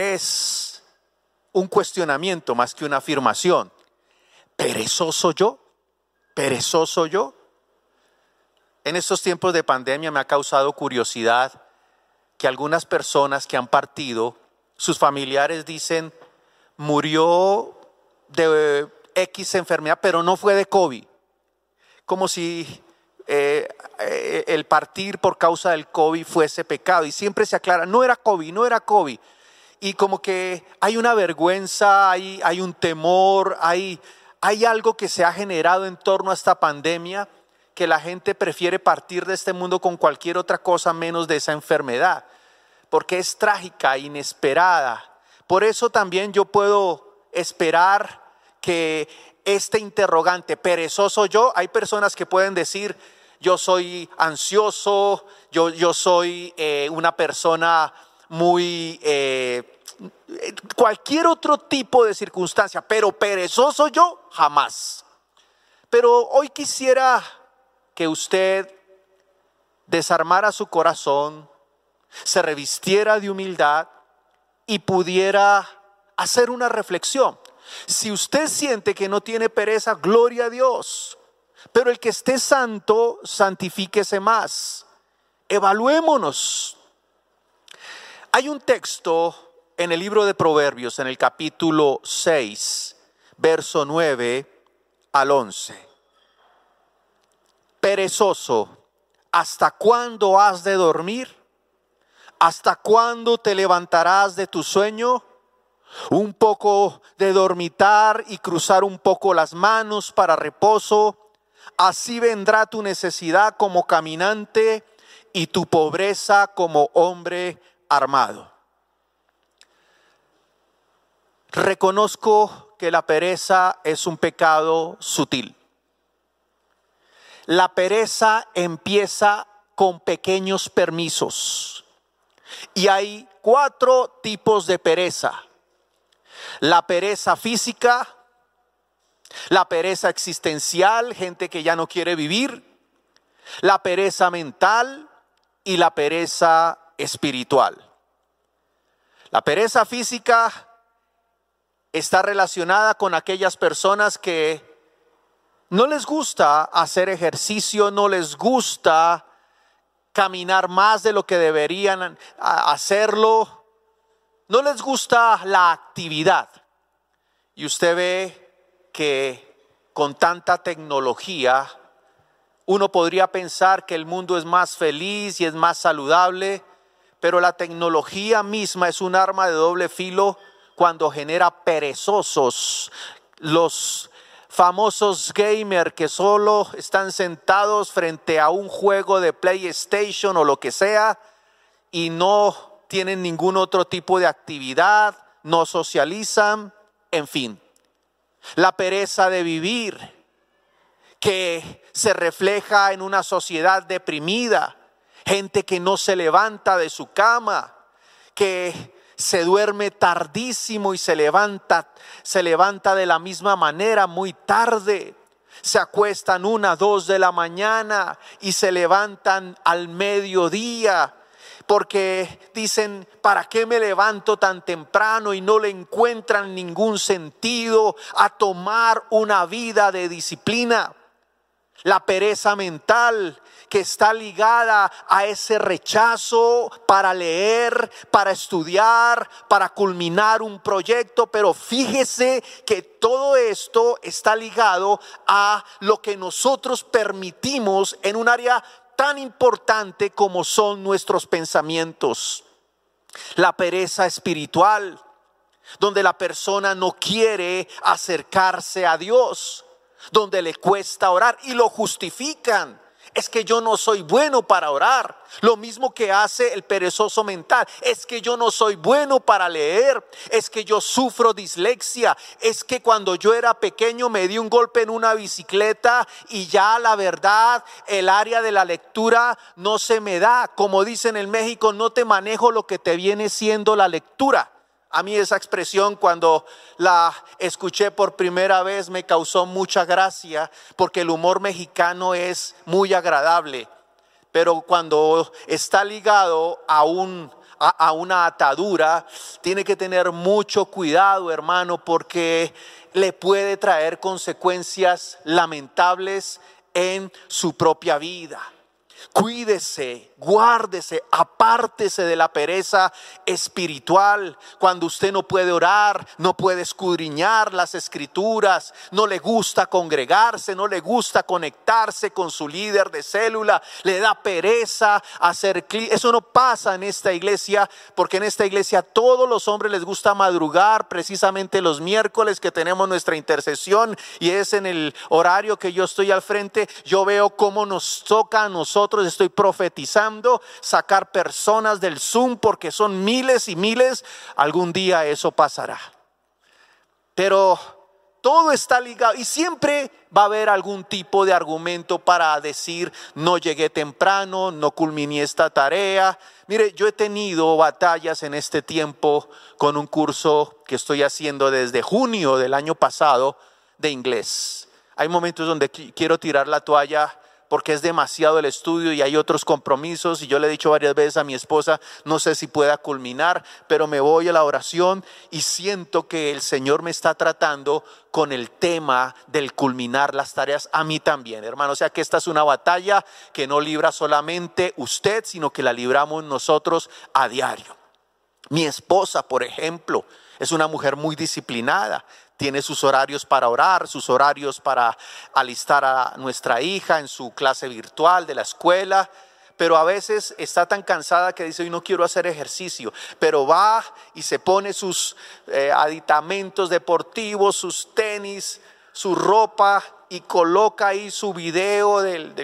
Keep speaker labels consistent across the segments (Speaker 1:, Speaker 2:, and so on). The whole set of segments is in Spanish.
Speaker 1: es un cuestionamiento más que una afirmación. ¿Perezoso yo? ¿Perezoso yo? En estos tiempos de pandemia me ha causado curiosidad que algunas personas que han partido, sus familiares dicen, murió de X enfermedad, pero no fue de COVID. Como si eh, eh, el partir por causa del COVID fuese pecado. Y siempre se aclara, no era COVID, no era COVID. Y como que hay una vergüenza, hay, hay un temor, hay, hay algo que se ha generado en torno a esta pandemia que la gente prefiere partir de este mundo con cualquier otra cosa menos de esa enfermedad, porque es trágica, inesperada. Por eso también yo puedo esperar que este interrogante, perezoso yo, hay personas que pueden decir, yo soy ansioso, yo, yo soy eh, una persona muy... Eh, cualquier otro tipo de circunstancia, pero perezoso yo, jamás. Pero hoy quisiera que usted desarmara su corazón, se revistiera de humildad y pudiera hacer una reflexión. Si usted siente que no tiene pereza, gloria a Dios. Pero el que esté santo, santifíquese más. Evaluémonos. Hay un texto en el libro de Proverbios, en el capítulo 6, verso 9 al 11 perezoso, ¿hasta cuándo has de dormir? ¿Hasta cuándo te levantarás de tu sueño? Un poco de dormitar y cruzar un poco las manos para reposo. Así vendrá tu necesidad como caminante y tu pobreza como hombre armado. Reconozco que la pereza es un pecado sutil. La pereza empieza con pequeños permisos. Y hay cuatro tipos de pereza. La pereza física, la pereza existencial, gente que ya no quiere vivir, la pereza mental y la pereza espiritual. La pereza física está relacionada con aquellas personas que no les gusta hacer ejercicio, no les gusta caminar más de lo que deberían hacerlo, no les gusta la actividad. Y usted ve que con tanta tecnología, uno podría pensar que el mundo es más feliz y es más saludable, pero la tecnología misma es un arma de doble filo cuando genera perezosos. Los famosos gamers que solo están sentados frente a un juego de PlayStation o lo que sea y no tienen ningún otro tipo de actividad, no socializan, en fin. La pereza de vivir que se refleja en una sociedad deprimida, gente que no se levanta de su cama, que se duerme tardísimo y se levanta, se levanta de la misma manera muy tarde. Se acuestan una, dos de la mañana y se levantan al mediodía porque dicen, ¿para qué me levanto tan temprano y no le encuentran ningún sentido a tomar una vida de disciplina? La pereza mental que está ligada a ese rechazo para leer, para estudiar, para culminar un proyecto, pero fíjese que todo esto está ligado a lo que nosotros permitimos en un área tan importante como son nuestros pensamientos. La pereza espiritual, donde la persona no quiere acercarse a Dios, donde le cuesta orar y lo justifican es que yo no soy bueno para orar. Lo mismo que hace el perezoso mental. Es que yo no soy bueno para leer. Es que yo sufro dislexia. Es que cuando yo era pequeño me di un golpe en una bicicleta y ya la verdad, el área de la lectura no se me da. Como dicen en México, no te manejo lo que te viene siendo la lectura. A mí esa expresión cuando la escuché por primera vez me causó mucha gracia porque el humor mexicano es muy agradable, pero cuando está ligado a un a, una atadura, tiene que tener mucho cuidado, hermano, porque le puede traer consecuencias lamentables en su propia vida. Cuídese, guárdese, apártese de la pereza espiritual. Cuando usted no puede orar, no puede escudriñar las escrituras, no le gusta congregarse, no le gusta conectarse con su líder de célula, le da pereza hacer Eso no pasa en esta iglesia, porque en esta iglesia todos los hombres les gusta madrugar, precisamente los miércoles que tenemos nuestra intercesión y es en el horario que yo estoy al frente. Yo veo cómo nos toca a nosotros estoy profetizando, sacar personas del Zoom porque son miles y miles, algún día eso pasará. Pero todo está ligado y siempre va a haber algún tipo de argumento para decir no llegué temprano, no culminé esta tarea. Mire, yo he tenido batallas en este tiempo con un curso que estoy haciendo desde junio del año pasado de inglés. Hay momentos donde quiero tirar la toalla porque es demasiado el estudio y hay otros compromisos. Y yo le he dicho varias veces a mi esposa, no sé si pueda culminar, pero me voy a la oración y siento que el Señor me está tratando con el tema del culminar las tareas a mí también, hermano. O sea que esta es una batalla que no libra solamente usted, sino que la libramos nosotros a diario. Mi esposa, por ejemplo, es una mujer muy disciplinada tiene sus horarios para orar, sus horarios para alistar a nuestra hija en su clase virtual de la escuela, pero a veces está tan cansada que dice, hoy no quiero hacer ejercicio, pero va y se pone sus eh, aditamentos deportivos, sus tenis, su ropa y coloca ahí su video del,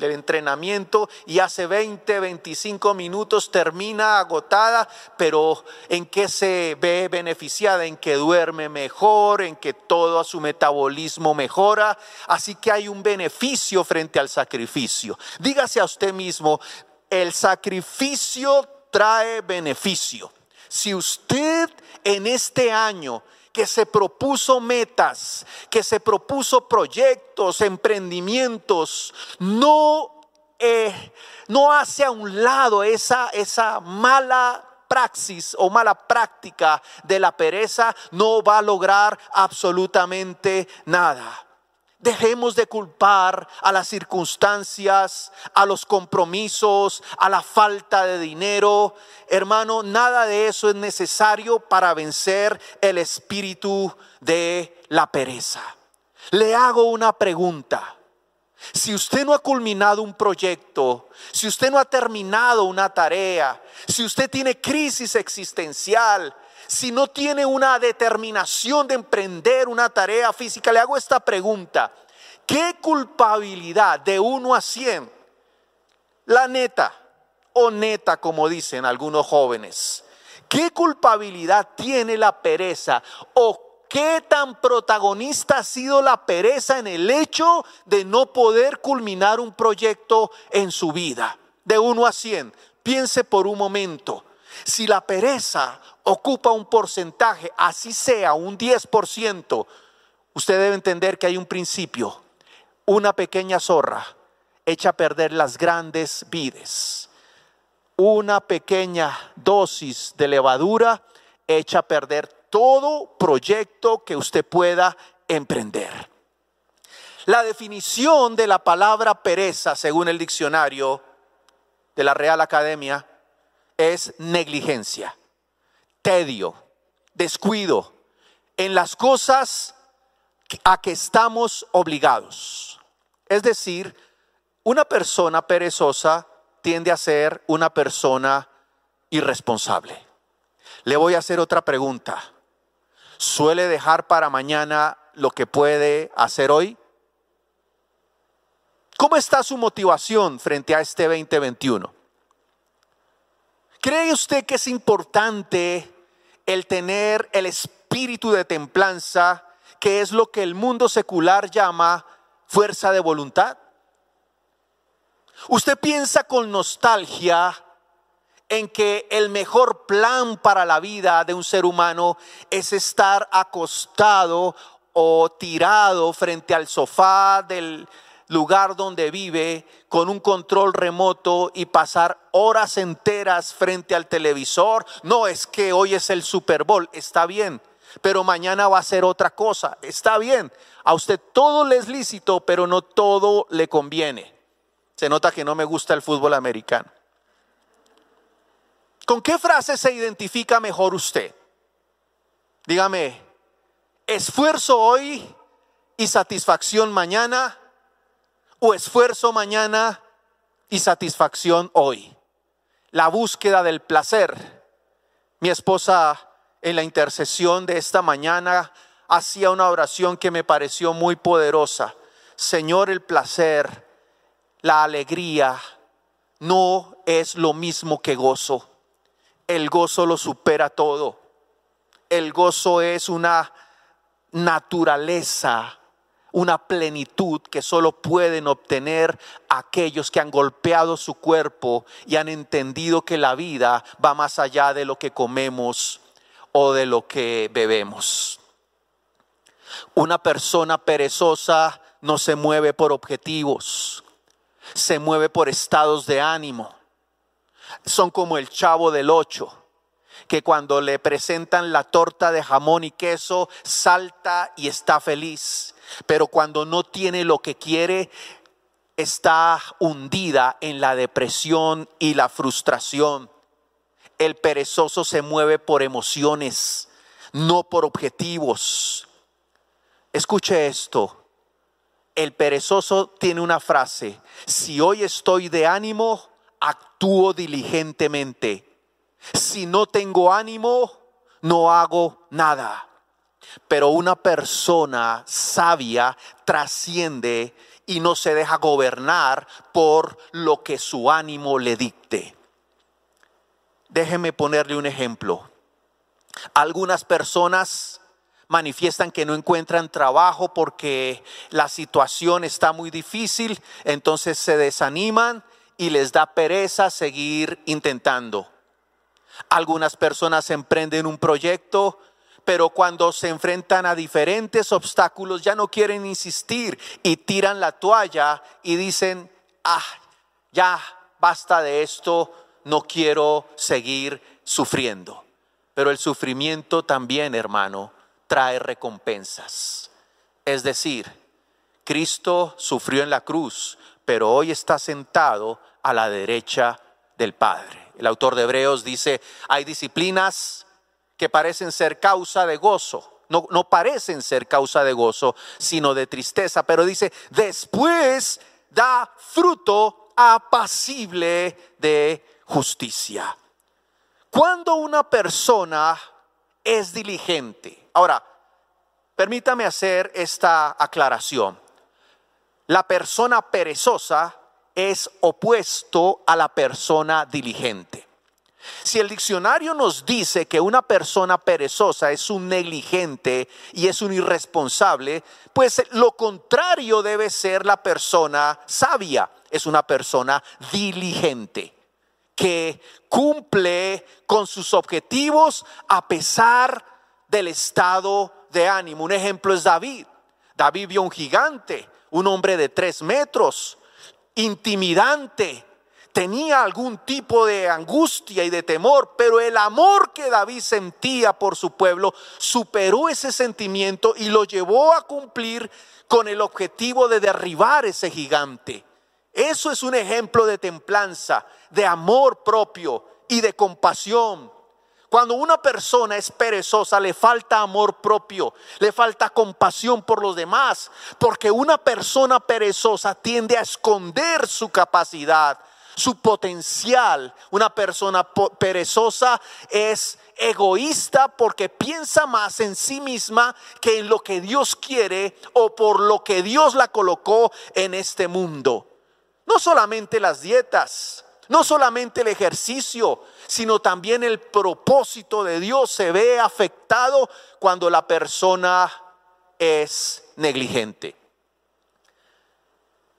Speaker 1: entrenamiento y hace 20, 25 minutos termina agotada, pero ¿en qué se ve beneficiada? En que duerme mejor, en que todo su metabolismo mejora. Así que hay un beneficio frente al sacrificio. Dígase a usted mismo, el sacrificio trae beneficio. Si usted en este año que se propuso metas, que se propuso proyectos, emprendimientos, no, eh, no hace a un lado esa, esa mala praxis o mala práctica de la pereza, no va a lograr absolutamente nada. Dejemos de culpar a las circunstancias, a los compromisos, a la falta de dinero. Hermano, nada de eso es necesario para vencer el espíritu de la pereza. Le hago una pregunta. Si usted no ha culminado un proyecto, si usted no ha terminado una tarea, si usted tiene crisis existencial, si no tiene una determinación de emprender una tarea física, le hago esta pregunta. ¿Qué culpabilidad de 1 a 100? La neta o neta, como dicen algunos jóvenes. ¿Qué culpabilidad tiene la pereza o qué tan protagonista ha sido la pereza en el hecho de no poder culminar un proyecto en su vida? De 1 a 100. Piense por un momento. Si la pereza ocupa un porcentaje, así sea un 10%, usted debe entender que hay un principio. Una pequeña zorra echa a perder las grandes vides. Una pequeña dosis de levadura echa a perder todo proyecto que usted pueda emprender. La definición de la palabra pereza, según el diccionario de la Real Academia, es negligencia, tedio, descuido en las cosas a que estamos obligados. Es decir, una persona perezosa tiende a ser una persona irresponsable. Le voy a hacer otra pregunta. ¿Suele dejar para mañana lo que puede hacer hoy? ¿Cómo está su motivación frente a este 2021? ¿Cree usted que es importante el tener el espíritu de templanza, que es lo que el mundo secular llama fuerza de voluntad? ¿Usted piensa con nostalgia en que el mejor plan para la vida de un ser humano es estar acostado o tirado frente al sofá del lugar donde vive con un control remoto y pasar horas enteras frente al televisor. No es que hoy es el Super Bowl, está bien, pero mañana va a ser otra cosa, está bien. A usted todo le es lícito, pero no todo le conviene. Se nota que no me gusta el fútbol americano. ¿Con qué frase se identifica mejor usted? Dígame, esfuerzo hoy y satisfacción mañana esfuerzo mañana y satisfacción hoy. La búsqueda del placer. Mi esposa en la intercesión de esta mañana hacía una oración que me pareció muy poderosa. Señor, el placer, la alegría no es lo mismo que gozo. El gozo lo supera todo. El gozo es una naturaleza una plenitud que solo pueden obtener aquellos que han golpeado su cuerpo y han entendido que la vida va más allá de lo que comemos o de lo que bebemos. Una persona perezosa no se mueve por objetivos, se mueve por estados de ánimo. Son como el chavo del ocho que cuando le presentan la torta de jamón y queso salta y está feliz pero cuando no tiene lo que quiere, está hundida en la depresión y la frustración. El perezoso se mueve por emociones, no por objetivos. Escuche esto. El perezoso tiene una frase, si hoy estoy de ánimo, actúo diligentemente. Si no tengo ánimo, no hago nada. Pero una persona sabia trasciende y no se deja gobernar por lo que su ánimo le dicte. Déjeme ponerle un ejemplo. Algunas personas manifiestan que no encuentran trabajo porque la situación está muy difícil, entonces se desaniman y les da pereza seguir intentando. Algunas personas emprenden un proyecto pero cuando se enfrentan a diferentes obstáculos ya no quieren insistir y tiran la toalla y dicen, ah, ya basta de esto, no quiero seguir sufriendo. Pero el sufrimiento también, hermano, trae recompensas. Es decir, Cristo sufrió en la cruz, pero hoy está sentado a la derecha del Padre. El autor de Hebreos dice, hay disciplinas que parecen ser causa de gozo. No, no parecen ser causa de gozo, sino de tristeza. Pero dice, después da fruto apacible de justicia. Cuando una persona es diligente. Ahora, permítame hacer esta aclaración. La persona perezosa es opuesto a la persona diligente. Si el diccionario nos dice que una persona perezosa es un negligente y es un irresponsable, pues lo contrario debe ser la persona sabia, es una persona diligente, que cumple con sus objetivos a pesar del estado de ánimo. Un ejemplo es David. David vio un gigante, un hombre de tres metros, intimidante, tenía algún tipo de angustia y de temor, pero el amor que David sentía por su pueblo superó ese sentimiento y lo llevó a cumplir con el objetivo de derribar ese gigante. Eso es un ejemplo de templanza, de amor propio y de compasión. Cuando una persona es perezosa, le falta amor propio, le falta compasión por los demás, porque una persona perezosa tiende a esconder su capacidad, su potencial. Una persona perezosa es egoísta porque piensa más en sí misma que en lo que Dios quiere o por lo que Dios la colocó en este mundo. No solamente las dietas, no solamente el ejercicio, sino también el propósito de Dios se ve afectado cuando la persona es negligente.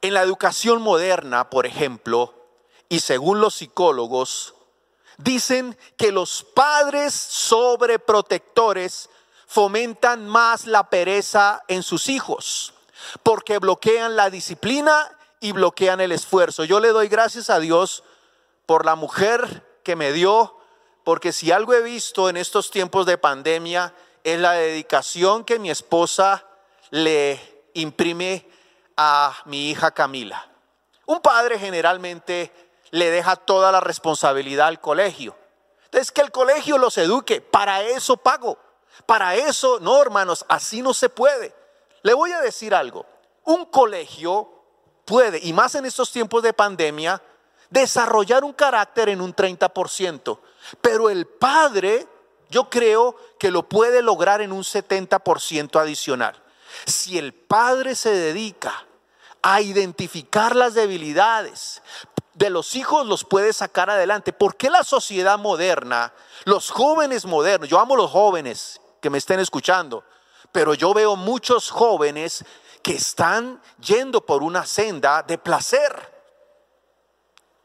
Speaker 1: En la educación moderna, por ejemplo, y según los psicólogos, dicen que los padres sobreprotectores fomentan más la pereza en sus hijos. porque bloquean la disciplina y bloquean el esfuerzo. Yo le doy gracias a Dios por la mujer que me dio, porque si algo he visto en estos tiempos de pandemia es la dedicación que mi esposa le imprime a mi hija Camila. Un padre generalmente le deja toda la responsabilidad al colegio. Entonces, que el colegio los eduque, para eso pago. Para eso, no hermanos, así no se puede. Le voy a decir algo. Un colegio puede, y más en estos tiempos de pandemia, desarrollar un carácter en un 30%. Pero el padre, yo creo que lo puede lograr en un 70% adicional. Si el padre se dedica a identificar las debilidades de los hijos, los puede sacar adelante. ¿Por qué la sociedad moderna, los jóvenes modernos, yo amo los jóvenes que me estén escuchando, pero yo veo muchos jóvenes que están yendo por una senda de placer.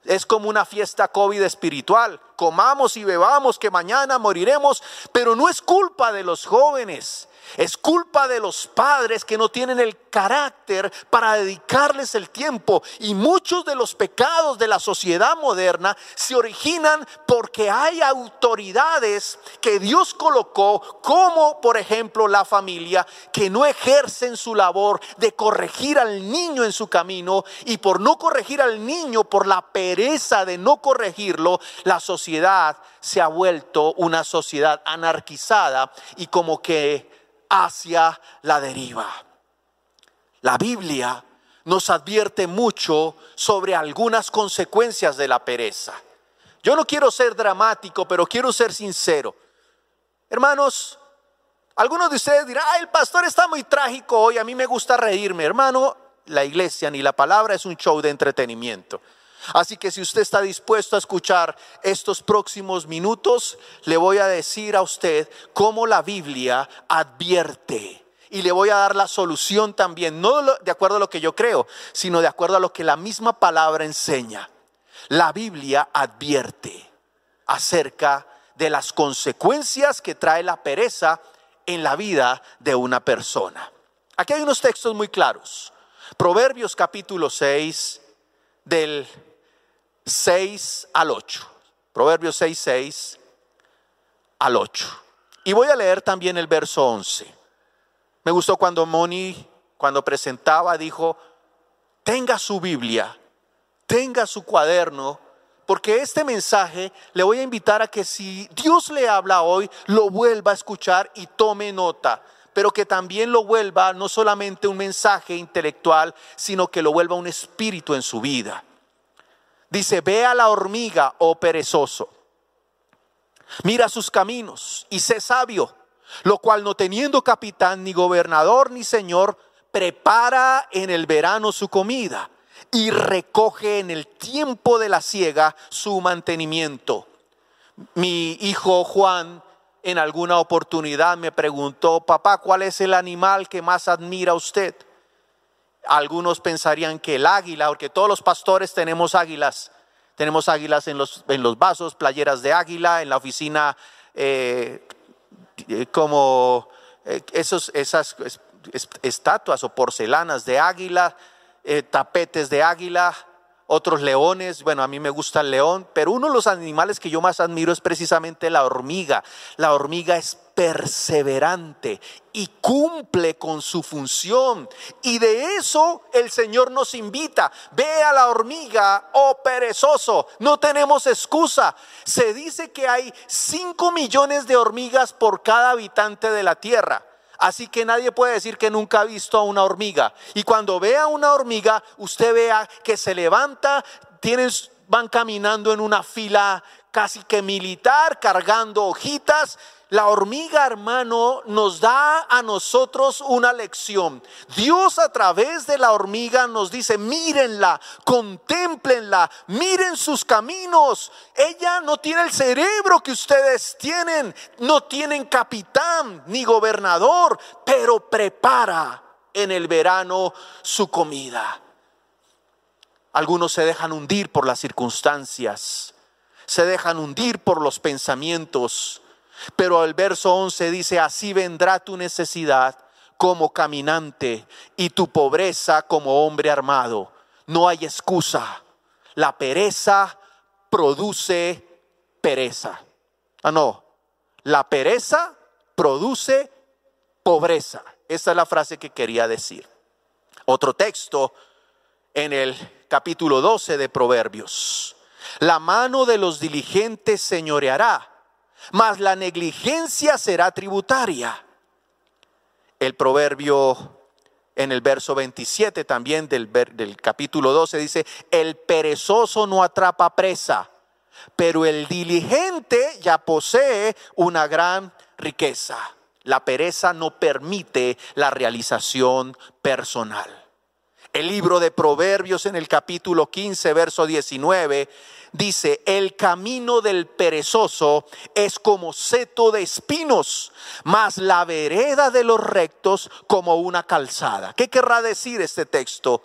Speaker 1: Es como una fiesta COVID espiritual. Comamos y bebamos que mañana moriremos, pero no es culpa de los jóvenes. Es culpa de los padres que no tienen el carácter para dedicarles el tiempo. Y muchos de los pecados de la sociedad moderna se originan porque hay autoridades que Dios colocó, como por ejemplo la familia, que no ejercen su labor de corregir al niño en su camino. Y por no corregir al niño, por la pereza de no corregirlo, la sociedad se ha vuelto una sociedad anarquizada y como que hacia la deriva. La Biblia nos advierte mucho sobre algunas consecuencias de la pereza. Yo no quiero ser dramático, pero quiero ser sincero. Hermanos, algunos de ustedes dirán, el pastor está muy trágico hoy, a mí me gusta reírme. Hermano, la iglesia ni la palabra es un show de entretenimiento. Así que si usted está dispuesto a escuchar estos próximos minutos, le voy a decir a usted cómo la Biblia advierte. Y le voy a dar la solución también, no de acuerdo a lo que yo creo, sino de acuerdo a lo que la misma palabra enseña. La Biblia advierte acerca de las consecuencias que trae la pereza en la vida de una persona. Aquí hay unos textos muy claros. Proverbios capítulo 6 del 6 al 8. Proverbios 6, 6 al 8. Y voy a leer también el verso 11. Me gustó cuando Moni, cuando presentaba, dijo, tenga su Biblia, tenga su cuaderno, porque este mensaje le voy a invitar a que si Dios le habla hoy, lo vuelva a escuchar y tome nota, pero que también lo vuelva no solamente un mensaje intelectual, sino que lo vuelva un espíritu en su vida. Dice, ve a la hormiga, oh perezoso. Mira sus caminos y sé sabio, lo cual no teniendo capitán, ni gobernador, ni señor, prepara en el verano su comida y recoge en el tiempo de la siega su mantenimiento. Mi hijo Juan en alguna oportunidad me preguntó, papá, ¿cuál es el animal que más admira usted? Algunos pensarían que el águila, porque todos los pastores tenemos águilas. Tenemos águilas en los, en los vasos, playeras de águila, en la oficina eh, eh, como eh, esos, esas estatuas o porcelanas de águila, tapetes de águila, otros leones, bueno, a mí me gusta el león, pero uno de los animales que yo más admiro es precisamente la hormiga. La hormiga es perseverante y cumple con su función. Y de eso el Señor nos invita. Ve a la hormiga, oh perezoso, no tenemos excusa. Se dice que hay 5 millones de hormigas por cada habitante de la tierra. Así que nadie puede decir que nunca ha visto a una hormiga. Y cuando vea una hormiga, usted vea que se levanta, tienen, van caminando en una fila casi que militar, cargando hojitas. La hormiga, hermano, nos da a nosotros una lección. Dios a través de la hormiga nos dice, mírenla, contemplenla, miren sus caminos. Ella no tiene el cerebro que ustedes tienen, no tienen capitán ni gobernador, pero prepara en el verano su comida. Algunos se dejan hundir por las circunstancias se dejan hundir por los pensamientos. Pero el verso 11 dice, así vendrá tu necesidad como caminante y tu pobreza como hombre armado. No hay excusa. La pereza produce pereza. Ah, no. La pereza produce pobreza. Esa es la frase que quería decir. Otro texto en el capítulo 12 de Proverbios. La mano de los diligentes señoreará, mas la negligencia será tributaria. El proverbio en el verso 27 también del, del, capítulo 12 dice, el perezoso no atrapa presa, pero el diligente ya posee una gran riqueza. La pereza no permite la realización personal. El libro de Proverbios en el capítulo 15, verso 19, dice, el camino del perezoso es como seto de espinos, mas la vereda de los rectos como una calzada. ¿Qué querrá decir este texto?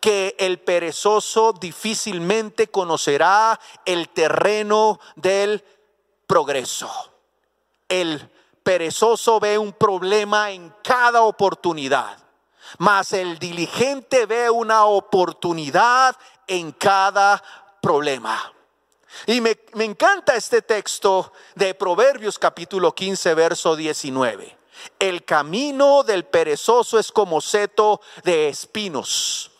Speaker 1: Que el perezoso difícilmente conocerá el terreno del progreso. El perezoso ve un problema en cada oportunidad mas el diligente ve una oportunidad en cada problema. Y me, encanta este texto de Proverbios capítulo 15, verso 19. El camino del perezoso es como seto de espinos.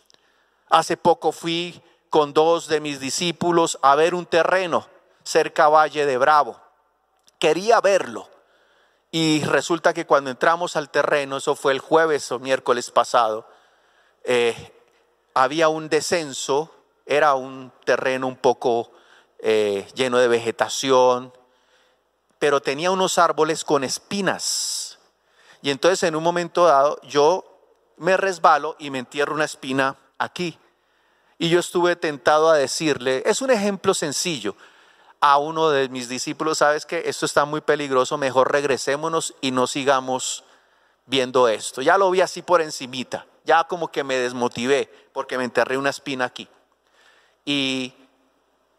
Speaker 1: Hace poco fui con dos de mis discípulos a ver un terreno cerca Valle de Bravo. Quería verlo y resulta que cuando entramos al terreno, eso fue el jueves o miércoles pasado, eh, había un descenso, era un terreno un poco eh, lleno de vegetación, pero tenía unos árboles con espinas. Y entonces en un momento dado yo me resbalo y me entierro una espina aquí. Y yo estuve tentado a decirle, es un ejemplo sencillo, a uno de mis discípulos, sabes que esto está muy peligroso, mejor regresémonos y no sigamos viendo esto. Ya lo vi así por encimita, ya como que me desmotivé porque me enterré una espina aquí. Y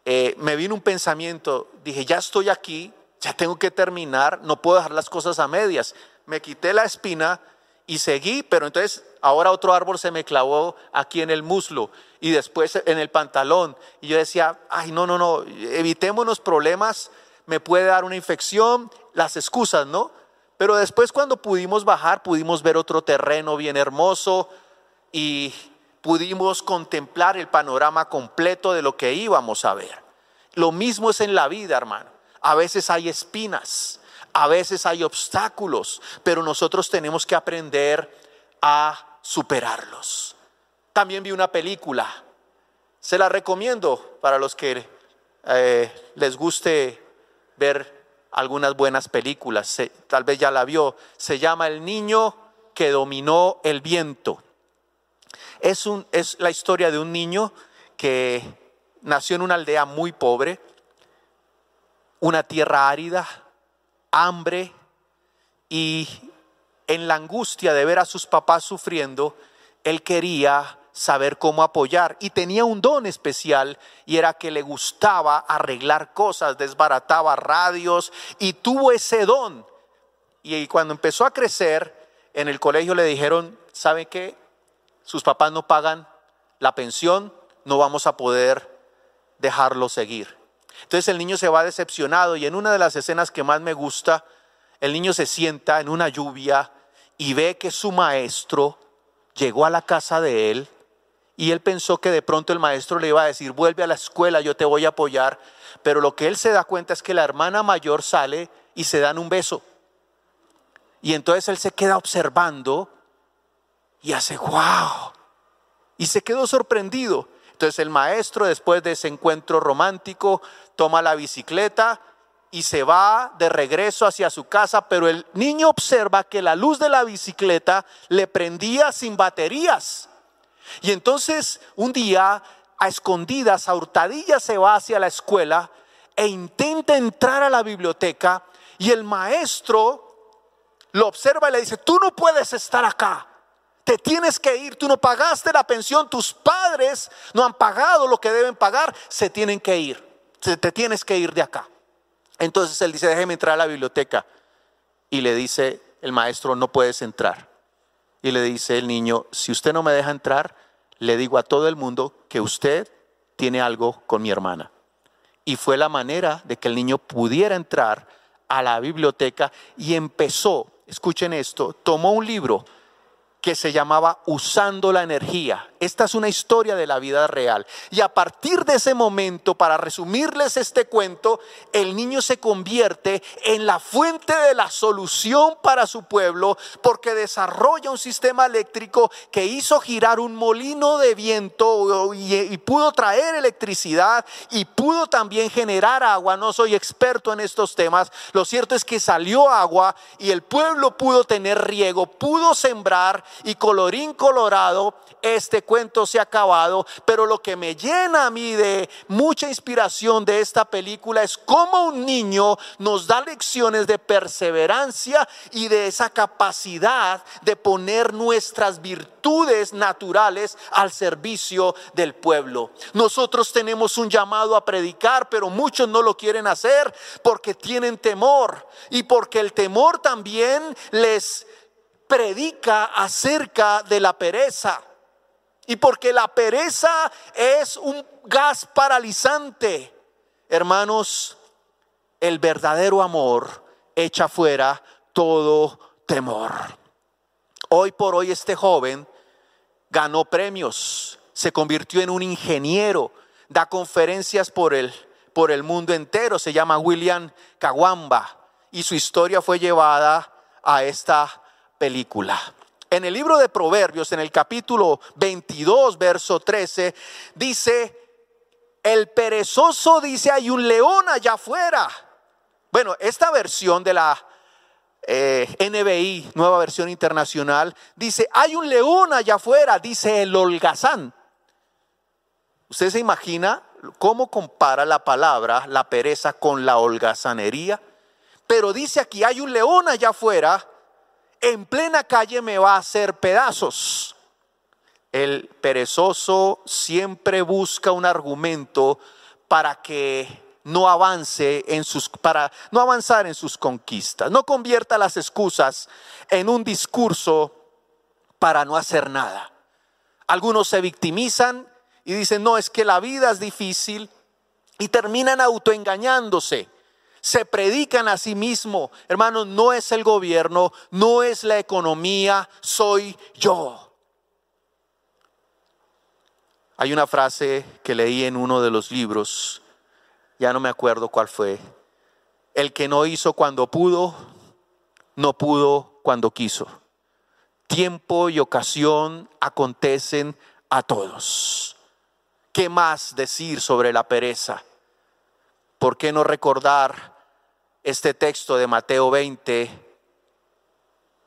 Speaker 1: eh, me vino un pensamiento, dije, ya estoy aquí, ya tengo que terminar, no puedo dejar las cosas a medias. Me quité la espina y seguí, pero entonces ahora otro árbol se me clavó aquí en el muslo y después en el pantalón. Y yo decía, ay, no, no, no, evitémonos problemas, me puede dar una infección, las excusas, ¿no? Pero después cuando pudimos bajar, pudimos ver otro terreno bien hermoso y pudimos contemplar el panorama completo de lo que íbamos a ver. Lo mismo es en la vida, hermano. A veces hay espinas, a veces hay obstáculos, pero nosotros tenemos que aprender a superarlos. También vi una película, se la recomiendo para los que eh, les guste ver algunas buenas películas, tal vez ya la vio, se llama El niño que dominó el viento. Es, un, es la historia de un niño que nació en una aldea muy pobre, una tierra árida, hambre y en la angustia de ver a sus papás sufriendo, él quería saber cómo apoyar y tenía un don especial y era que le gustaba arreglar cosas, desbarataba radios y tuvo ese don. Y cuando empezó a crecer, en el colegio le dijeron, ¿sabe qué? Sus papás no pagan la pensión, no vamos a poder dejarlo seguir. Entonces el niño se va decepcionado y en una de las escenas que más me gusta, el niño se sienta en una lluvia y ve que su maestro llegó a la casa de él y él pensó que de pronto el maestro le iba a decir, vuelve a la escuela, yo te voy a apoyar. Pero lo que él se da cuenta es que la hermana mayor sale y se dan un beso. Y entonces él se queda observando y hace, wow. Y se quedó sorprendido. Entonces el maestro, después de ese encuentro romántico, toma la bicicleta y se va de regreso hacia su casa, pero el niño observa que la luz de la bicicleta le prendía sin baterías. Y entonces un día, a escondidas, a hurtadillas, se va hacia la escuela e intenta entrar a la biblioteca y el maestro lo observa y le dice, tú no puedes estar acá. Te tienes que ir, tú no pagaste la pensión, tus padres no han pagado lo que deben pagar, se tienen que ir, te tienes que ir de acá. Entonces él dice, déjeme entrar a la biblioteca. Y le dice el maestro, no puedes entrar. y le dice el niño, si usted no me deja entrar, le digo a todo el mundo que usted tiene algo con mi hermana. Y fue la manera de que el niño pudiera entrar a la biblioteca y empezó, escuchen esto, tomó un libro que se llamaba Usando la Energía. Esta es una historia de la vida real. Y a partir de ese momento, para resumirles este cuento, el niño se convierte en la fuente de la solución para su pueblo porque desarrolla un sistema eléctrico que hizo girar un molino de viento y, pudo traer electricidad y pudo también generar agua. No soy experto en estos temas. Lo cierto es que salió agua y el pueblo pudo tener riego, pudo sembrar y colorín colorado, este cuento se ha acabado, pero lo que me llena a mí de mucha inspiración de esta película es cómo un niño nos da lecciones de perseverancia y de esa capacidad de poner nuestras virtudes naturales al servicio del pueblo. Nosotros tenemos un llamado a predicar, pero muchos no lo quieren hacer porque tienen temor y porque el temor también les predica acerca de la pereza. Y porque la pereza es un gas paralizante, hermanos, el verdadero amor echa fuera todo temor. Hoy por hoy este joven ganó premios, se convirtió en un ingeniero, da conferencias por el, por el mundo entero, se llama William Kawamba y su historia fue llevada a esta película. En el libro de Proverbios, en el capítulo 22, verso 13, dice, el perezoso dice, hay un león allá afuera. Bueno, esta versión de la eh, NBI, nueva versión internacional, dice, hay un león allá afuera, dice el holgazán. ¿Usted se imagina cómo compara la palabra, la pereza, con la holgazanería? Pero dice aquí, hay un león allá afuera en plena calle me va a hacer pedazos. El perezoso siempre busca un argumento para que no avance en sus para no avanzar en sus conquistas. No convierta las excusas en un discurso para no hacer nada. Algunos se victimizan y dicen, "No, es que la vida es difícil" y terminan autoengañándose se predican a sí mismo. Hermanos, no es el gobierno, no es la economía, soy yo. Hay una frase que leí en uno de los libros, ya no me acuerdo cuál fue. El que no hizo cuando pudo, no pudo cuando quiso. Tiempo y ocasión acontecen a todos. ¿Qué más decir sobre la pereza? ¿por qué no recordar este texto de Mateo 20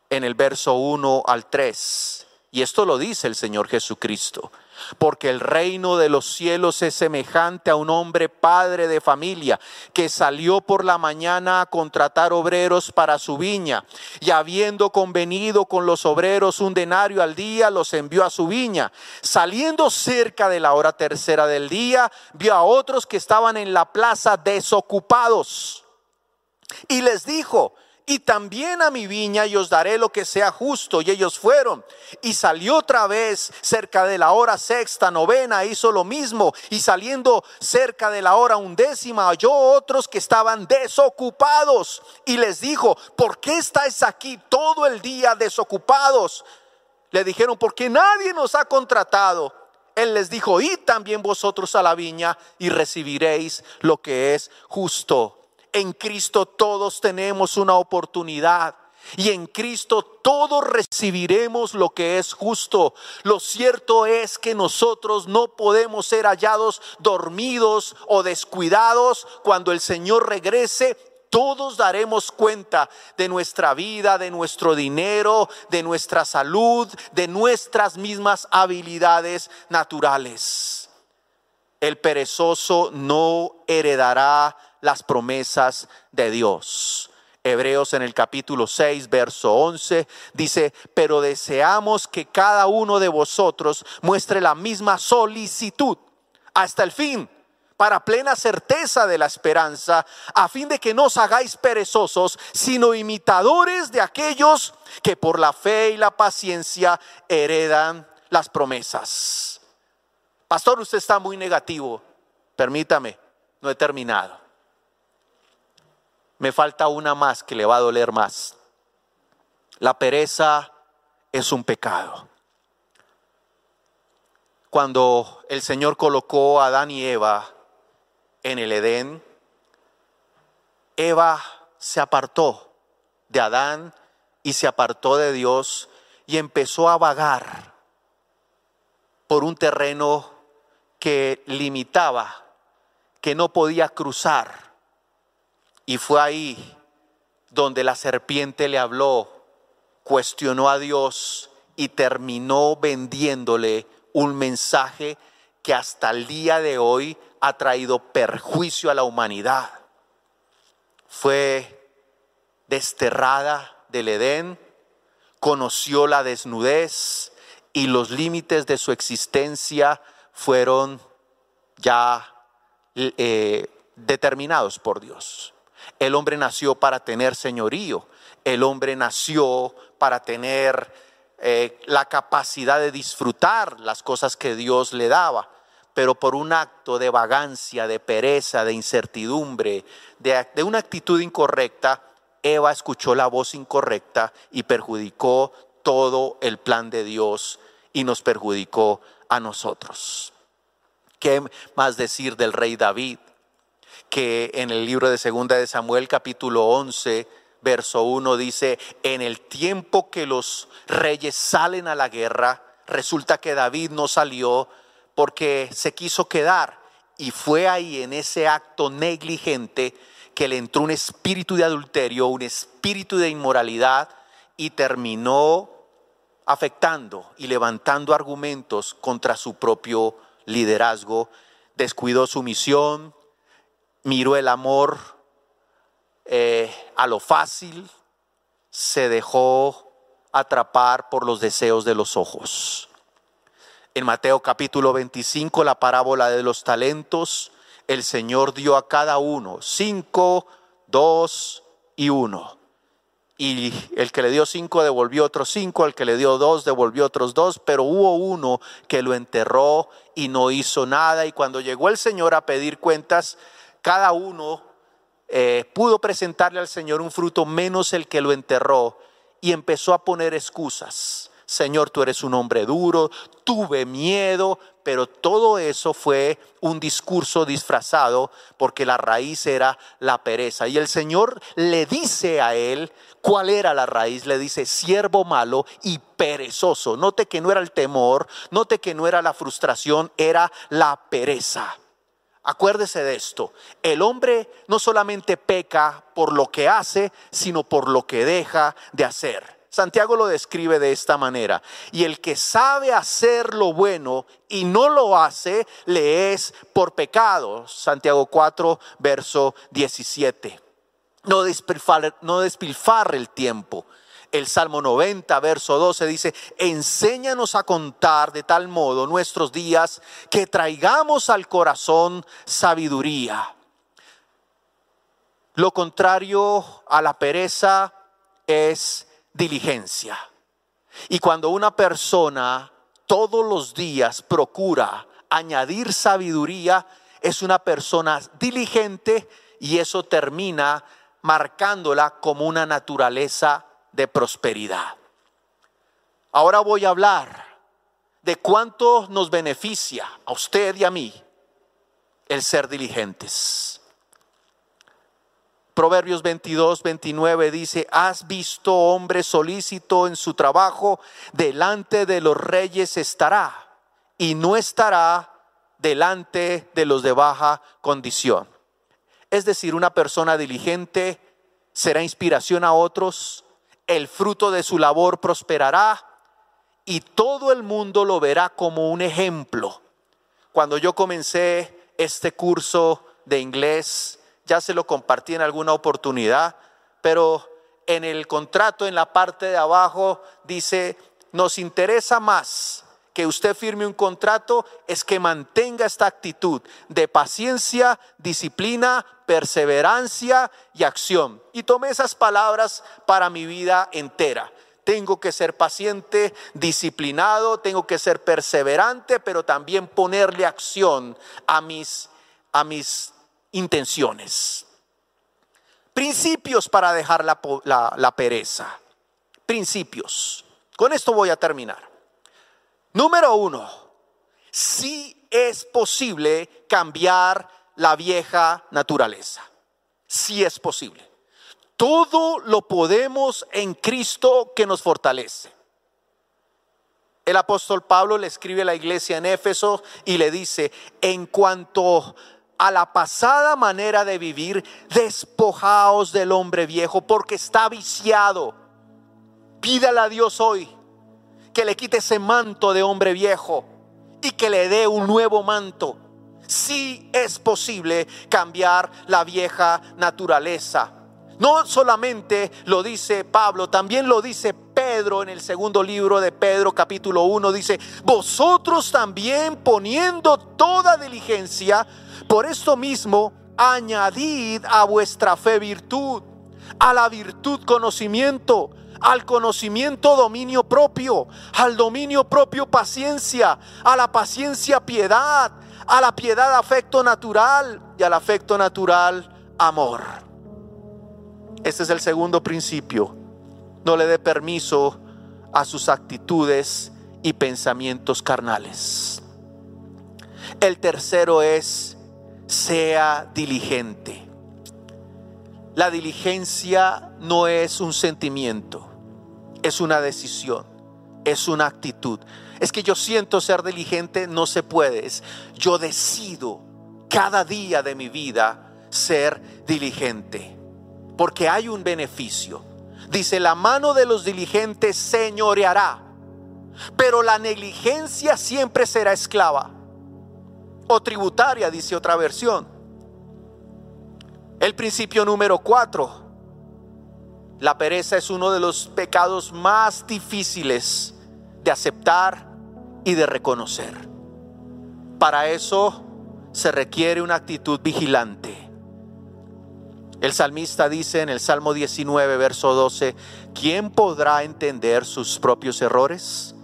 Speaker 1: en el verso 1 al 3? Y esto lo dice el Señor Jesucristo porque el reino de los cielos es semejante a un hombre padre de familia que salió por la mañana a contratar obreros para su viña y habiendo convenido con los obreros un denario al día, los envió a su viña. Saliendo cerca de la hora tercera del día, vio a otros que estaban en la plaza desocupados y les dijo, y también a mi viña y os daré lo que sea justo. Y ellos fueron. Y salió otra vez cerca de la hora sexta, novena, hizo lo mismo. Y saliendo cerca de la hora undécima, halló otros que estaban desocupados. Y les dijo, ¿por qué estáis aquí todo el día desocupados? Le dijeron, porque nadie nos ha contratado. Él les dijo, id también vosotros a la viña y recibiréis lo que es justo en Cristo todos tenemos una oportunidad. Y en Cristo todos recibiremos lo que es justo. Lo cierto es que nosotros no podemos ser hallados dormidos o descuidados cuando el Señor regrese. Todos daremos cuenta de nuestra vida, de nuestro dinero, de nuestra salud, de nuestras mismas habilidades naturales. El perezoso no heredará las promesas de Dios. Hebreos en el capítulo 6, verso 11, dice, pero deseamos que cada uno de vosotros muestre la misma solicitud hasta el fin para plena certeza de la esperanza, a fin de que no os hagáis perezosos, sino imitadores de aquellos que por la fe y la paciencia heredan las promesas. Pastor, usted está muy negativo. Permítame, no he terminado. Me falta una más que le va a doler más. La pereza es un pecado. Cuando el Señor colocó a Adán y Eva en el Edén, Eva se apartó de Adán y se apartó de Dios y empezó a vagar por un terreno que limitaba, que no podía cruzar. Y fue ahí donde la serpiente le habló, cuestionó a Dios y terminó vendiéndole un mensaje que hasta el día de hoy ha traído perjuicio a la humanidad. Fue desterrada del Edén, conoció la desnudez y los límites de su existencia fueron ya eh, determinados por Dios. El hombre nació para tener señorío, el hombre nació para tener eh, la capacidad de disfrutar las cosas que Dios le daba, pero por un acto de vagancia, de pereza, de incertidumbre, de, de una actitud incorrecta, Eva escuchó la voz incorrecta y perjudicó todo el plan de Dios y nos perjudicó a nosotros. ¿Qué más decir del rey David? Que en el libro de Segunda de Samuel capítulo 11 verso 1 dice, en el tiempo que los reyes salen a la guerra, resulta que David no salió porque se quiso quedar y fue ahí en ese acto negligente que le entró un espíritu de adulterio, un espíritu de inmoralidad y terminó afectando y levantando argumentos contra su propio liderazgo, descuidó su misión, miró el amor eh, a lo fácil, se dejó atrapar por los deseos de los ojos. En Mateo capítulo 25, la parábola de los talentos, el Señor dio a cada uno cinco, dos y uno. Y el que le dio cinco devolvió otros cinco, el que le dio dos devolvió otros dos, pero hubo uno que lo enterró y no hizo nada. Y cuando llegó el Señor a pedir cuentas, cada uno eh, pudo presentarle al Señor un fruto menos el que lo enterró y empezó a poner excusas. Señor, tú eres un hombre duro, tuve miedo, pero todo eso fue un discurso disfrazado porque la raíz era la pereza. Y el Señor le dice a él cuál era la raíz, le dice siervo malo y perezoso. Note que no era el temor, note que no era la frustración, era la pereza. Acuérdese de esto, el hombre no solamente peca por lo que hace, sino por lo que deja de hacer. Santiago lo describe de esta manera. Y el que sabe hacer lo bueno y no lo hace, le es por pecado. Santiago 4, verso 17. No despilfarre, no despilfarre el tiempo. El Salmo 90, verso 12 dice, enséñanos a contar de tal modo nuestros días que traigamos al corazón sabiduría. Lo contrario a la pereza es diligencia. Y cuando una persona todos los días procura añadir sabiduría, es una persona diligente y eso termina marcándola como una naturaleza de prosperidad. Ahora voy a hablar de cuánto nos beneficia a usted y a mí el ser diligentes. Proverbios 22, 29 dice, has visto hombre solícito en su trabajo, delante de los reyes estará y no estará delante de los de baja condición. Es decir, una persona diligente será inspiración a otros, el fruto de su labor prosperará y todo el mundo lo verá como un ejemplo. Cuando yo comencé este curso de inglés, ya se lo compartí en alguna oportunidad, pero en el contrato, en la parte de abajo, dice, nos interesa más que usted firme un contrato es que mantenga esta actitud de paciencia, disciplina, perseverancia y acción. Y tomé esas palabras para mi vida entera. Tengo que ser paciente, disciplinado, tengo que ser perseverante, pero también ponerle acción a mis, a mis intenciones. Principios para dejar la, la pereza. Principios. Con esto voy a terminar. Número uno, sí es posible cambiar la vieja naturaleza. Sí es posible. Todo lo podemos en Cristo que nos fortalece. El apóstol Pablo le escribe a la iglesia en Éfeso y le dice, en cuanto a la pasada manera de vivir, despojaos del hombre viejo porque está viciado. Pídale a Dios hoy que le quite ese manto de hombre viejo y que le dé un nuevo manto. Sí es posible cambiar la vieja naturaleza. No solamente lo dice Pablo, también lo dice Pedro en el segundo libro de Pedro capítulo 1. Dice, vosotros también poniendo toda diligencia, por esto mismo, añadid a vuestra fe virtud, a la virtud conocimiento al conocimiento dominio propio, al dominio propio paciencia, a la paciencia piedad, a la piedad afecto natural y al afecto natural amor. Este es el segundo principio. No le dé permiso a sus actitudes y pensamientos carnales. El tercero es, sea diligente. La diligencia no es un sentimiento es una decisión, es una actitud. Es que yo siento ser diligente, no se puede. Es, yo decido cada día de mi vida ser diligente, porque hay un beneficio. Dice, la mano de los diligentes señoreará, pero la negligencia siempre será esclava. O tributaria, dice otra versión. El principio número cuatro la pereza es uno de los pecados más difíciles de aceptar y de reconocer. Para eso se requiere una actitud vigilante. El salmista dice en el Salmo 19, verso 12, ¿quién podrá entender sus propios errores?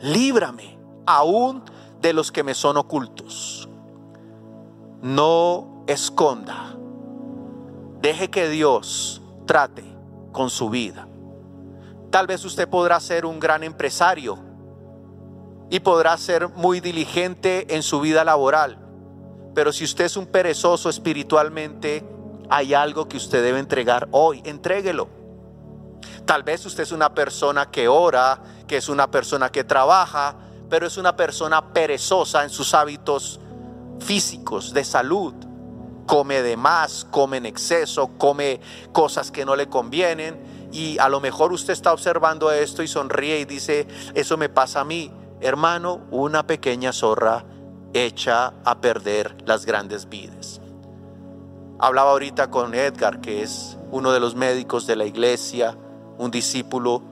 Speaker 1: Líbrame aún de los que me son ocultos. No esconda. Deje que Dios trate con su vida. Tal vez usted podrá ser un gran empresario y podrá ser muy diligente en su vida laboral, pero si usted es un perezoso espiritualmente, hay algo que usted debe entregar hoy, entréguelo. Tal vez usted es una persona que ora, que es una persona que trabaja, pero es una persona perezosa en sus hábitos físicos, de salud come de más, come en exceso, come cosas que no le convienen y a lo mejor usted está observando esto y sonríe y dice, eso me pasa a mí. Hermano, una pequeña zorra echa a perder las grandes vidas. Hablaba ahorita con Edgar, que es uno de los médicos de la iglesia, un discípulo,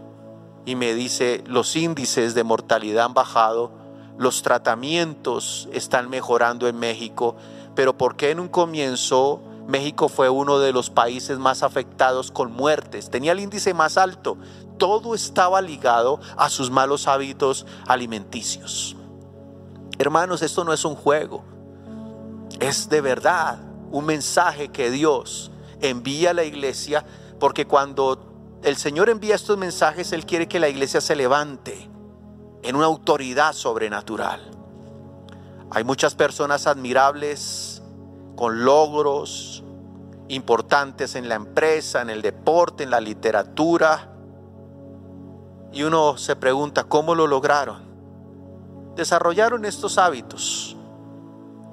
Speaker 1: y me dice, los índices de mortalidad han bajado, los tratamientos están mejorando en México pero ¿por qué en un comienzo México fue uno de los países más afectados con muertes? Tenía el índice más alto. Todo estaba ligado a sus malos hábitos alimenticios. Hermanos, esto no es un juego. Es de verdad un mensaje que Dios envía a la iglesia porque cuando el Señor envía estos mensajes, Él quiere que la iglesia se levante en una autoridad sobrenatural. Hay muchas personas admirables con logros importantes en la empresa, en el deporte, en la literatura. Y uno se pregunta, ¿cómo lo lograron? Desarrollaron estos hábitos.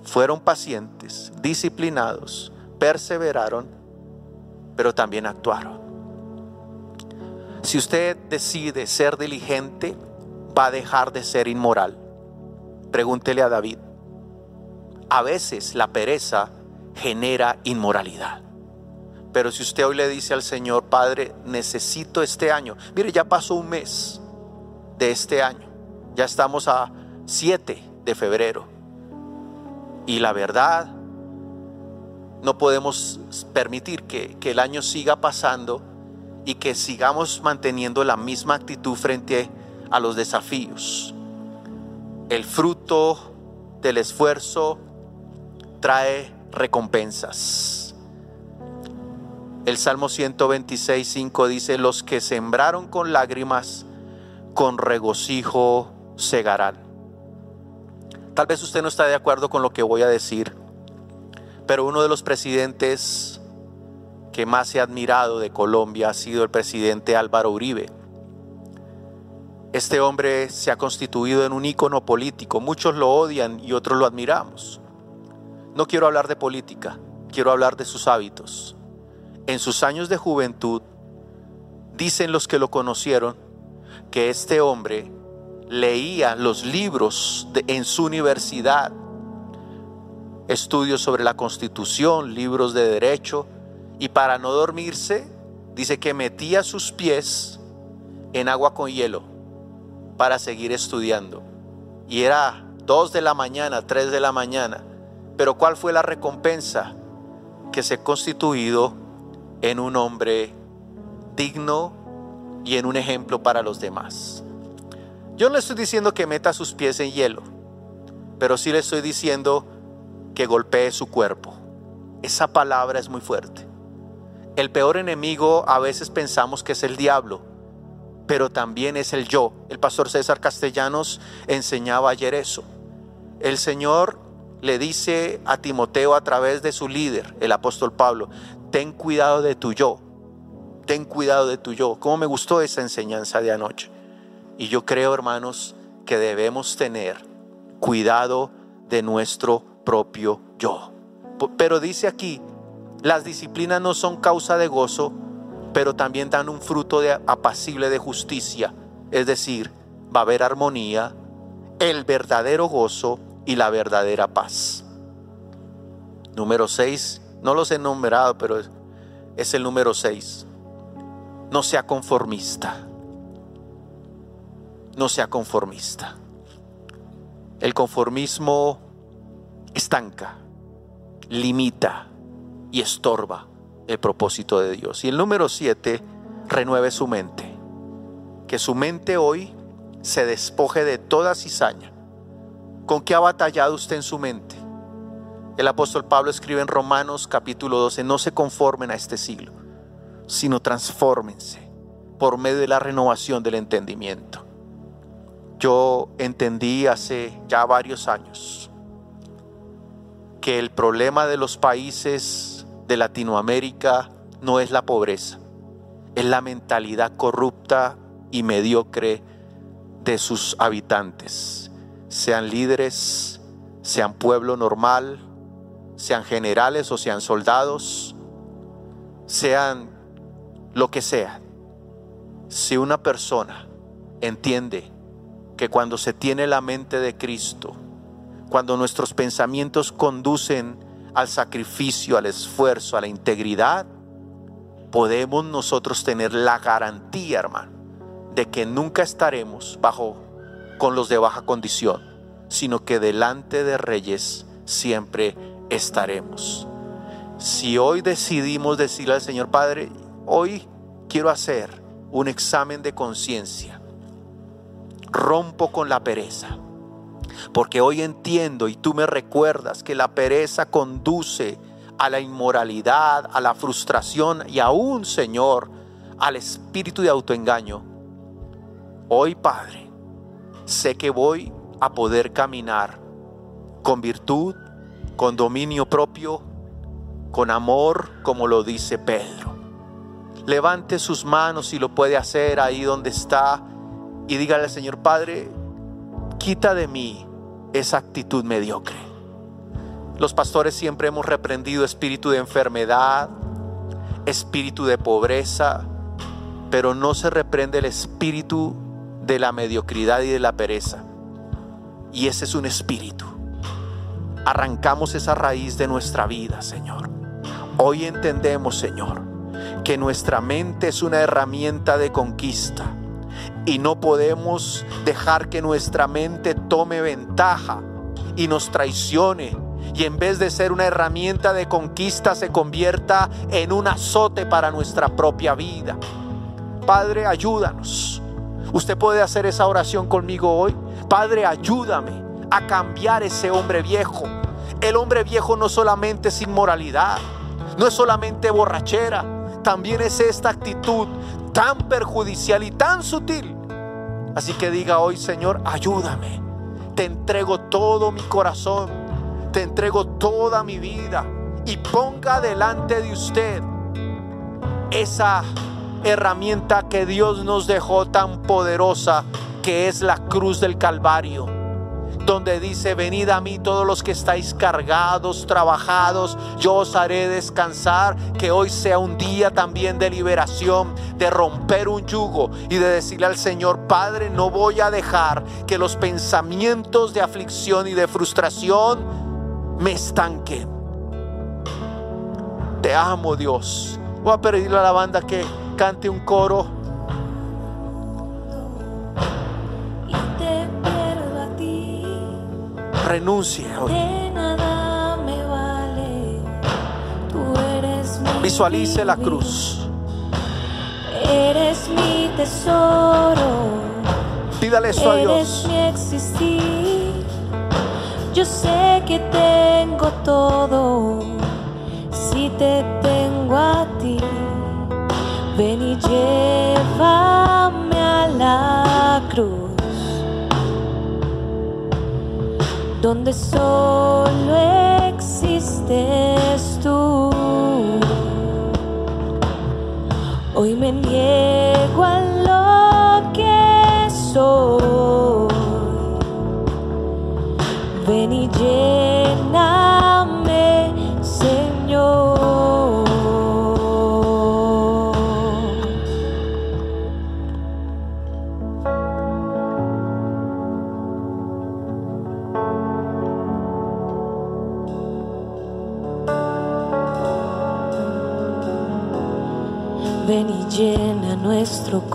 Speaker 1: Fueron pacientes, disciplinados, perseveraron, pero también actuaron. Si usted decide ser diligente, va a dejar de ser inmoral. Pregúntele a David. A veces la pereza genera inmoralidad. Pero si usted hoy le dice al Señor, Padre, necesito este año. Mire, ya pasó un mes de este año. Ya estamos a, 7 de febrero. Y la verdad, no podemos permitir que, que el año siga pasando y que sigamos manteniendo la misma actitud frente a los desafíos. El fruto del esfuerzo trae recompensas. El Salmo 126, 5 dice, los que sembraron con lágrimas, con regocijo segarán. Tal vez usted no está de acuerdo con lo que voy a decir, pero uno de los presidentes que más ha admirado de Colombia ha sido el presidente Álvaro Uribe. Este hombre se ha constituido en un ícono político. Muchos lo odian y otros lo admiramos. No quiero hablar de política, quiero hablar de sus hábitos. En sus años de juventud, dicen los que lo conocieron que este hombre leía los libros en su universidad, estudios sobre la constitución, libros de derecho, y para no dormirse, dice que metía sus pies en agua con hielo para seguir estudiando. Y era dos de la mañana, tres de la mañana. Pero ¿cuál fue la recompensa? Que se ha constituido en un hombre digno y en un ejemplo para los demás. Yo no le estoy diciendo que meta sus pies en hielo, pero sí le estoy diciendo que golpee su cuerpo. Esa palabra es muy fuerte. El peor enemigo a veces pensamos que es el diablo, pero también es el yo. El pastor César Castellanos enseñaba ayer eso. El Señor le dice a Timoteo a través de su líder, el apóstol Pablo, ten cuidado de tu yo, ten cuidado de tu yo. ¿Cómo me gustó esa enseñanza de anoche? Y yo creo, hermanos, que debemos tener cuidado de nuestro propio yo. Pero dice aquí, las disciplinas no son causa de gozo, pero también dan un fruto apacible de justicia. Es decir, va a haber armonía, el verdadero gozo y la verdadera paz. Número 6, no los he numerado, pero es el número 6. No sea conformista. No sea conformista. El conformismo estanca, limita, y estorba el propósito de Dios. Y el número siete, renueve su mente. Que su mente hoy se despoje de toda cizaña. ¿Con qué ha batallado usted en su mente? El apóstol Pablo escribe en Romanos capítulo 12, no se conformen a este siglo, sino transfórmense por medio de la renovación del entendimiento. Yo entendí hace ya varios años que el problema de los países de Latinoamérica no es la pobreza, es la mentalidad corrupta y mediocre de sus habitantes, sean líderes, sean pueblo normal, sean generales o sean soldados, sean lo que sea. Si una persona entiende que cuando se tiene la mente de Cristo, cuando nuestros pensamientos conducen al sacrificio, al esfuerzo, a la integridad, podemos nosotros tener la garantía, hermano, de que nunca estaremos bajo con los de baja condición, sino que delante de reyes siempre estaremos. Si hoy decidimos decirle al Señor Padre, hoy quiero hacer un examen de conciencia, rompo con la pereza, porque hoy entiendo y tú me recuerdas que la pereza conduce a la inmoralidad, a la frustración y aún, Señor, al espíritu de autoengaño. Hoy, Padre, sé que voy a poder caminar con virtud, con dominio propio, con amor, como lo dice Pedro. Levante sus manos si lo puede hacer ahí donde está y dígale al Señor Padre, quita de mí esa actitud mediocre. Los pastores siempre hemos reprendido espíritu de enfermedad, espíritu de pobreza, pero no se reprende el espíritu de la mediocridad y de la pereza. Y ese es un espíritu. Arrancamos esa raíz de nuestra vida, Señor. Hoy entendemos, Señor, que nuestra mente es una herramienta de conquista Y no podemos dejar que nuestra mente tome ventaja y nos traicione. Y en vez de ser una herramienta de conquista, se convierta en un azote para nuestra propia vida. Padre, ayúdanos. Usted puede hacer esa oración conmigo hoy. Padre, ayúdame a cambiar ese hombre viejo. El hombre viejo no solamente es inmoralidad, no es solamente borrachera, también es esta actitud tan perjudicial y tan sutil. Así que diga hoy, Señor, ayúdame. Te entrego todo mi corazón, te entrego toda mi vida y ponga delante de usted esa herramienta que Dios nos dejó tan poderosa que es la cruz del Calvario donde dice, venid a mí todos los que estáis cargados, trabajados, yo os haré descansar, que hoy sea un día también de liberación, de romper un yugo y de decirle al Señor, Padre, no voy a dejar que los pensamientos de aflicción y de frustración me estanquen. Te amo Dios. Voy a pedirle a la banda que cante un coro. renuncie hoy. Visualice la cruz.
Speaker 2: Eres mi tesoro.
Speaker 1: Pídale eso a Dios.
Speaker 2: mi existir. Yo sé que tengo todo si te tengo a ti. Ven y llévame a la cruz. donde solo existes tú. Hoy me niego a lo que soy. Ven y lléname,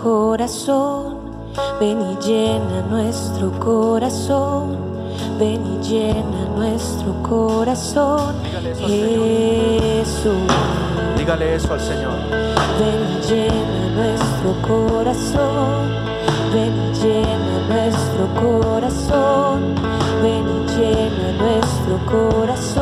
Speaker 2: corazón, ven y llena nuestro corazón, ven y llena nuestro corazón, Jesús.
Speaker 1: Dígale eso al Señor.
Speaker 2: Ven y llena nuestro corazón, ven y llena nuestro corazón, ven y llena nuestro corazón,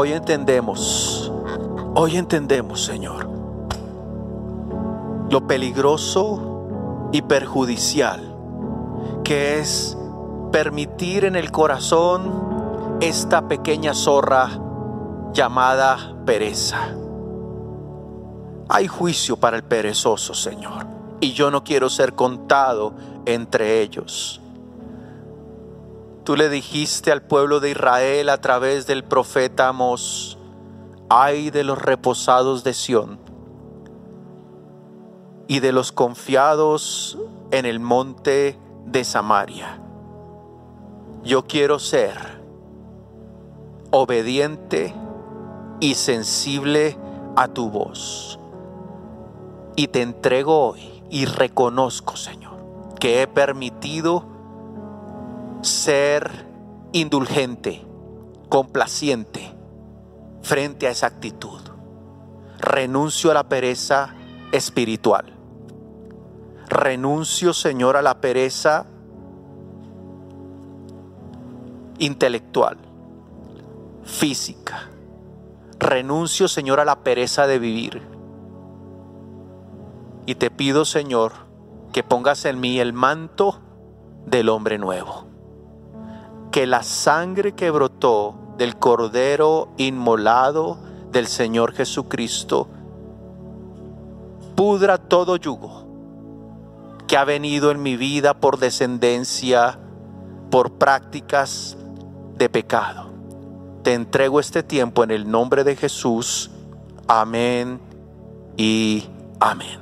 Speaker 1: hoy entendemos, hoy entendemos, Señor, lo peligroso y perjudicial que es permitir en el corazón esta pequeña zorra llamada pereza. Hay juicio para el perezoso, Señor, y yo no quiero ser contado entre ellos. Tú le dijiste al pueblo de Israel a través del profeta Amos, ay de los reposados de Sión y de los confiados en el monte de Samaria. Yo quiero ser obediente y sensible a tu voz. Y te entrego hoy y reconozco, Señor, que he permitido ser indulgente, complaciente frente a esa actitud. Renuncio a la pereza espiritual. Renuncio, Señor, a la pereza intelectual, física. Renuncio, Señor, a la pereza de vivir. Y te pido, Señor, que pongas en mí el manto del hombre nuevo. Que la sangre que brotó del Cordero inmolado del Señor Jesucristo pudra todo yugo que ha venido en mi vida por descendencia, por prácticas de pecado. Te entrego este tiempo en el nombre de Jesús. Amén y amén.